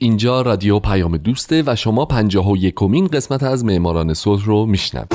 اینجا رادیو پیام دوسته و شما پنجاه و یکمین قسمت از معماران صلح رو میشنوید.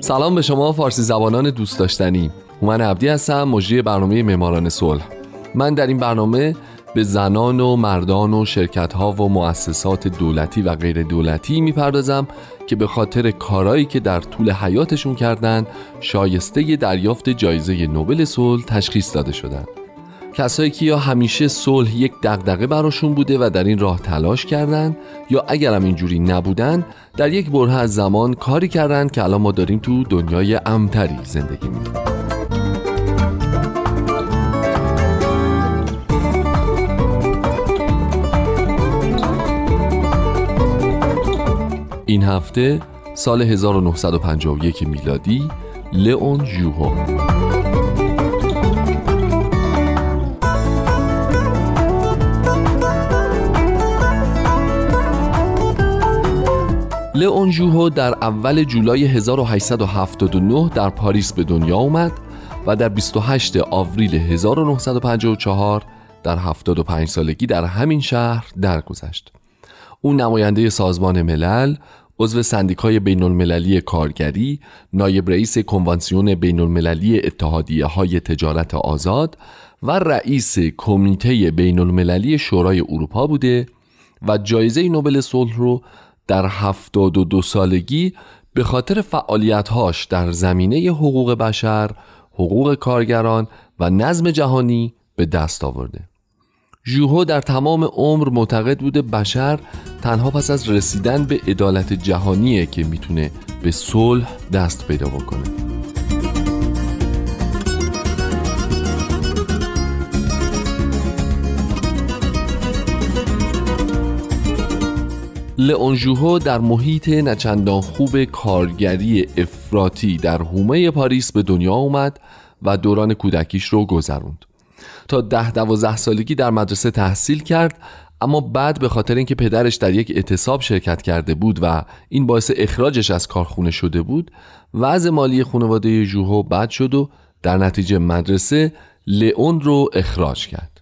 سلام به شما فارسی زبانان دوست داشتنی. هومن عبدی هستم مجری برنامه معماران صلح. من در این برنامه به زنان و مردان و شرکت ها و مؤسسات دولتی و غیر دولتی می‌پردازم که به خاطر کارایی که در طول حیاتشون کردند شایسته دریافت جایزه نوبل صلح تشخیص داده شدند. کسایی که یا همیشه صلح یک دغدغه براشون بوده و در این راه تلاش کردند یا اگرم اینجوری نبودن در یک بره از زمان کاری کردند که الان ما داریم تو دنیای امتری زندگی می‌کنیم این هفته سال 1951 میلادی لئون ژوهو لئون ژوهو در اول جولای 1879 در پاریس به دنیا اومد و در 28 آوریل 1954 در 75 سالگی در همین شهر درگذشت. او نماینده سازمان ملل عضو سندیکای بین المللی کارگری، نایب رئیس کنوانسیون بین المللی اتحادیه های تجارت آزاد و رئیس کمیته بین المللی شورای اروپا بوده و جایزه نوبل صلح رو در 72 سالگی به خاطر فعالیتهاش در زمینه حقوق بشر، حقوق کارگران و نظم جهانی به دست آورده. ژوهو در تمام عمر معتقد بوده بشر تنها پس از رسیدن به عدالت جهانیه که می‌تونه به صلح دست پیدا بکنه. لئون در محیط نچندان خوب کارگری افراطی در حومه پاریس به دنیا اومد و دوران کودکیش رو گذروند. تا ده دوازده سالگی در مدرسه تحصیل کرد اما بعد به خاطر اینکه پدرش در یک اعتصاب شرکت کرده بود و این باعث اخراجش از کارخونه شده بود وضع مالی خانواده ژوهو بد شد و در نتیجه مدرسه لئون رو اخراج کرد.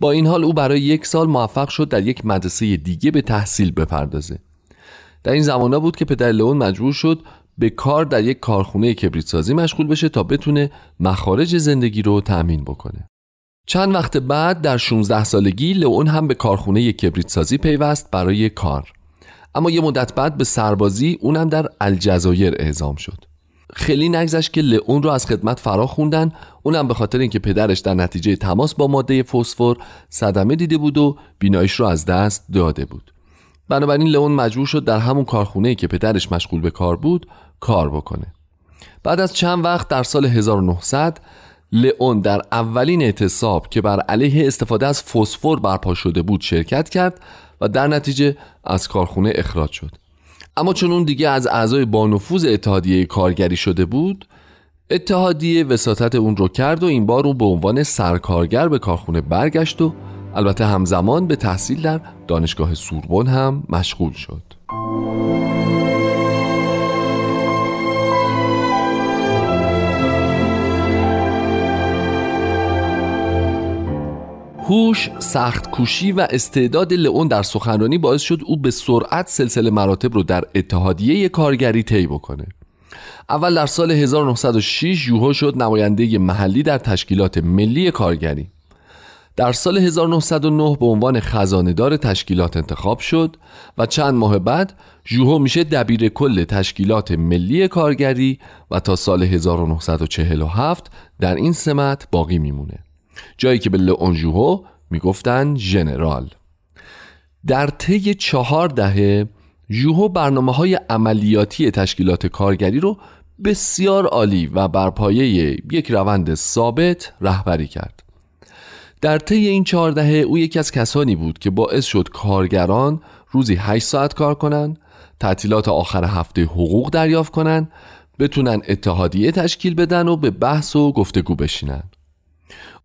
با این حال او برای یک سال موفق شد در یک مدرسه دیگه به تحصیل بپردازه. در این زمانه بود که پدر لئون مجبور شد به کار در یک کارخونه کبریت سازی مشغول بشه تا بتونه مخارج زندگی رو تأمین بکنه. چند وقت بعد در 16 سالگی لئون هم به کارخونه کبریت سازی پیوست برای کار. اما یه مدت بعد به سربازی اونم در الجزایر اعزام شد. خیلی نگذشت که لئون رو از خدمت فرا خوندن. اونم به خاطر اینکه پدرش در نتیجه تماس با ماده فسفر صدمه دیده بود و بینایش رو از دست داده بود. بنابراین لئون مجبور شد در همون کارخونه که پدرش مشغول به کار بود کار بکنه. بعد از چند وقت در سال 1900 لئون در اولین اعتصاب که بر علیه استفاده از فسفر برپا شده بود شرکت کرد و در نتیجه از کارخونه اخراج شد. اما چون اون دیگه از اعضای بانفوذ اتحادیه کارگری شده بود اتحادیه وساطت اون رو کرد و این بار اون به عنوان سرکارگر به کارخونه برگشت و البته همزمان به تحصیل در دانشگاه سوربن هم مشغول شد. هوش، سخت کوشی و استعداد لئون در سخنرانی باعث شد او به سرعت سلسله مراتب رو در اتحادیه کارگری طی بکنه. اول در سال 1906 یوهو شد نماینده محلی در تشکیلات ملی کارگری. در سال 1909 به عنوان خزاندار تشکیلات انتخاب شد و چند ماه بعد جوهو میشه دبیر کل تشکیلات ملی کارگری و تا سال 1947 در این سمت باقی میمونه. جایی که به لئونژوهو می‌گفتن ژنرال در طی چهار دهه ژوهو برنامه های عملیاتی تشکیلات کارگری رو بسیار عالی و بر پایه یک روند ثابت رهبری کرد. در طی این چهار دهه او یکی از کسانی بود که باعث شد کارگران روزی 8 ساعت کار کنند تعطیلات آخر هفته حقوق دریافت کنند بتونن اتحادیه تشکیل بدن و به بحث و گفتگو بشینن.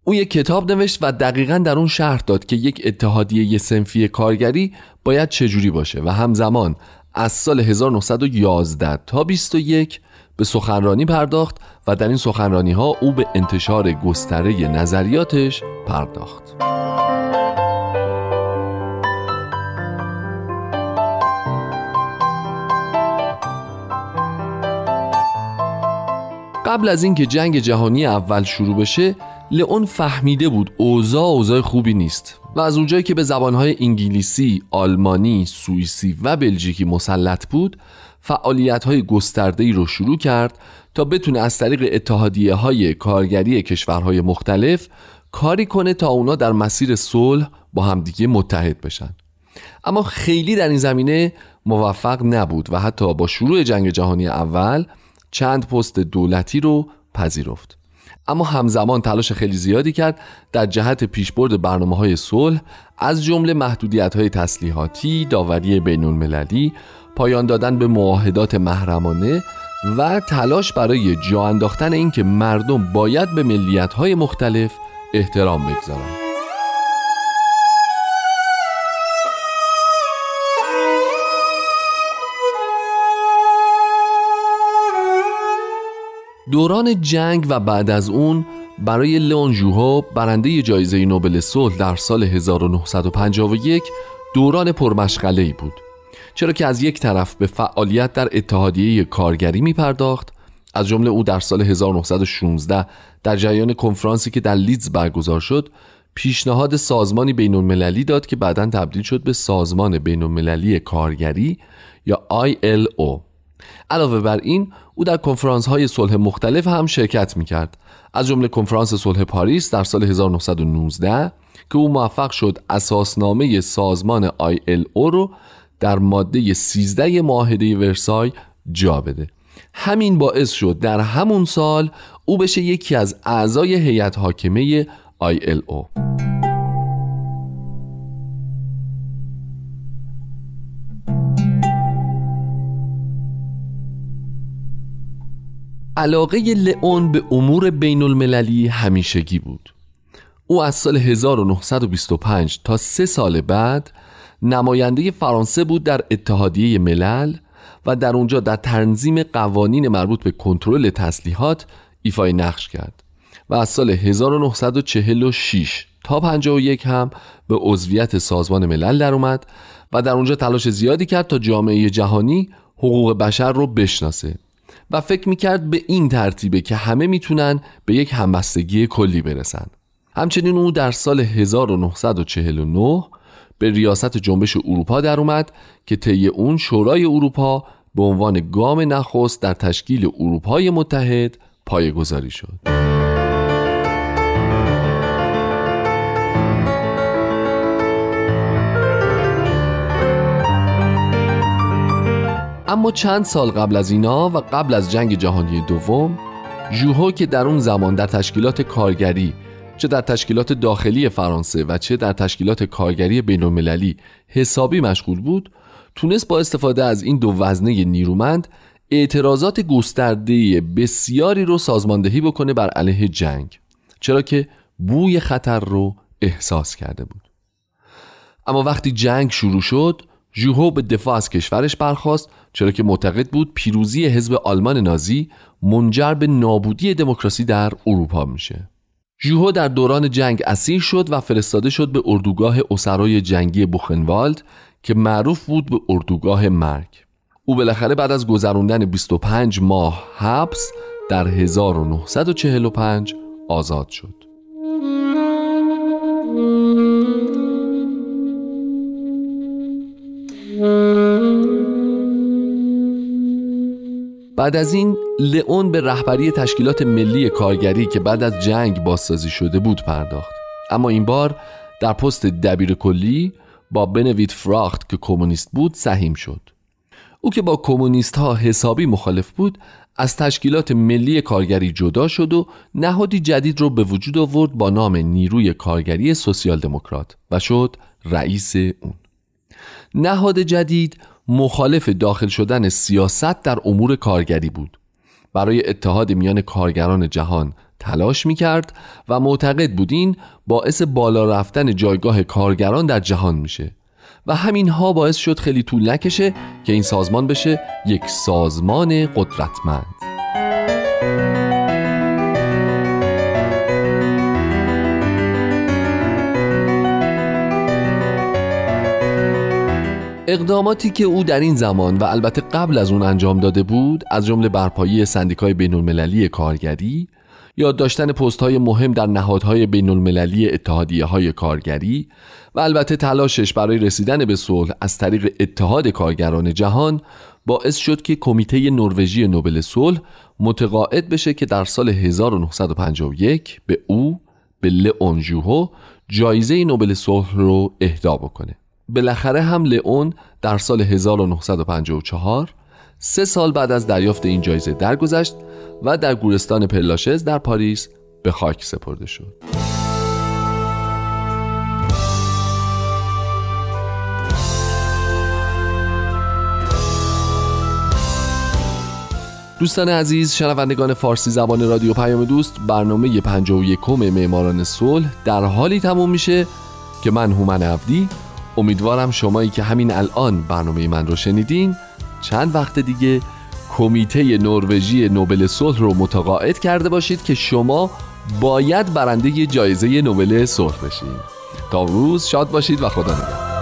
او یک کتاب نوشت و دقیقا در اون شرح داد که یک اتحادیه سنفی کارگری باید چجوری باشه و همزمان از سال 1911 تا 21 به سخنرانی پرداخت و در این سخنرانی ها او به انتشار گستره نظریاتش پرداخت. قبل از اینکه جنگ جهانی اول شروع بشه لئون فهمیده بود اوضاع اوضاع خوبی نیست و از اونجایی که به زبانهای انگلیسی، آلمانی، سوئیسی و بلژیکی مسلط بود فعالیت های گسترده رو شروع کرد تا بتونه از طریق اتحادیه های کارگری کشورهای مختلف کاری کنه تا اونا در مسیر صلح با همدیگه متحد بشن. اما خیلی در این زمینه موفق نبود و حتی با شروع جنگ جهانی اول چند پست دولتی رو پذیرفت. اما همزمان تلاش خیلی زیادی کرد در جهت پیشبرد برنامه های صلح از جمله محدودیت های تسلیحاتی، داوری بین المللی، پایان دادن به معاهدات محرمانه و تلاش برای جا انداختن اینکه مردم باید به ملیت های مختلف احترام بگذارند. دوران جنگ و بعد از اون برای لئون ژوهو برنده جایزه نوبل صلح در سال 1951 دوران پرمشغله ای بود. چرا که از یک طرف به فعالیت در اتحادیه کارگری می پرداخت از جمله او در سال 1916 در جریان کنفرانسی که در لیدز برگزار شد پیشنهاد سازمانی بین المللی داد که بعدا تبدیل شد به سازمان بین المللی کارگری یا ILO علاوه بر این او در کنفرانس های صلح مختلف هم شرکت می کرد از جمله کنفرانس صلح پاریس در سال 1919 که او موفق شد اساسنامه سازمان ILO رو در ماده 13 معاهده ورسای جا بده. همین باعث شد در همون سال او بشه یکی از اعضای هیئت حاکمه ILO علاقه لئون به امور بین المللی همیشگی بود. او از سال 1925 تا سه سال بعد نماینده فرانسه بود در اتحادیه ملل و در اونجا در تنظیم قوانین مربوط به کنترل تسلیحات ایفای نقش کرد و از سال 1946 تا 51 هم به عضویت سازمان ملل در اومد و در اونجا تلاش زیادی کرد تا جامعه جهانی حقوق بشر رو بشناسه. و فکر می‌کرد به این ترتیبه که همه می‌تونن به یک همبستگی کلی برسن همچنین او در سال 1949 به ریاست جنبش اروپا در اومد که طی اون شورای اروپا به عنوان گام نخست در تشکیل اروپای متحد پایگذاری شد. اما چند سال قبل از اینا و قبل از جنگ جهانی دوم ژوهو که در اون زمان در تشکیلات کارگری چه در تشکیلات داخلی فرانسه و چه در تشکیلات کارگری بین حسابی مشغول بود تونست با استفاده از این دو وزنه نیرومند اعتراضات گسترده بسیاری رو سازماندهی بکنه بر علیه جنگ چرا که بوی خطر رو احساس کرده بود. اما وقتی جنگ شروع شد ژوهو به دفاع از کشورش برخواست چرا که معتقد بود پیروزی حزب آلمان نازی منجر به نابودی دموکراسی در اروپا میشه. ژوهو در دوران جنگ اسیر شد و فرستاده شد به اردوگاه اسرای جنگی بوخنوالد که معروف بود به اردوگاه مرگ. او بالاخره بعد از گذراندن 25 ماه حبس در 1945 آزاد شد. بعد از این لئون به رهبری تشکیلات ملی کارگری که بعد از جنگ بازسازی شده بود پرداخت. اما این بار در پست دبیر کلی با بنویت فراخت که کمونیست بود سهیم شد. او که با کمونیست ها حسابی مخالف بود از تشکیلات ملی کارگری جدا شد و نهادی جدید رو به وجود آورد با نام نیروی کارگری سوسیال دموکرات و شد رئیس اون. نهاد جدید مخالف داخل شدن سیاست در امور کارگری بود. برای اتحاد میان کارگران جهان تلاش می کرد و معتقد بود این باعث بالا رفتن جایگاه کارگران در جهان میشه و همین ها باعث شد خیلی طول نکشه که این سازمان بشه یک سازمان قدرتمند. اقداماتی که او در این زمان و البته قبل از اون انجام داده بود از جمله برپایی سندیکای بین المللی کارگری یا داشتن پست های مهم در نهادهای بین المللی های کارگری و البته تلاشش برای رسیدن به صلح از طریق اتحاد کارگران جهان باعث شد که کمیته نروژی نوبل صلح متقاعد بشه که در سال 1951 به او به لئون جوهو جایزه نوبل صلح رو اهدا بکنه. بالاخره هم لئون در سال 1954 سه سال بعد از دریافت این جایزه درگذشت و در گورستان پرلاشز در پاریس به خاک سپرده شد. دوستان عزیز شنوندگان فارسی زبان رادیو پیام دوست برنامه 51 معماران صلح در حالی تموم میشه که من هومن عبدی امیدوارم شمایی که همین الان برنامه من رو شنیدین چند وقت دیگه کمیته نروژی نوبل صلح رو متقاعد کرده باشید که شما باید برنده جایزه نوبل صلح بشید تا روز شاد باشید و خدا نگهدار.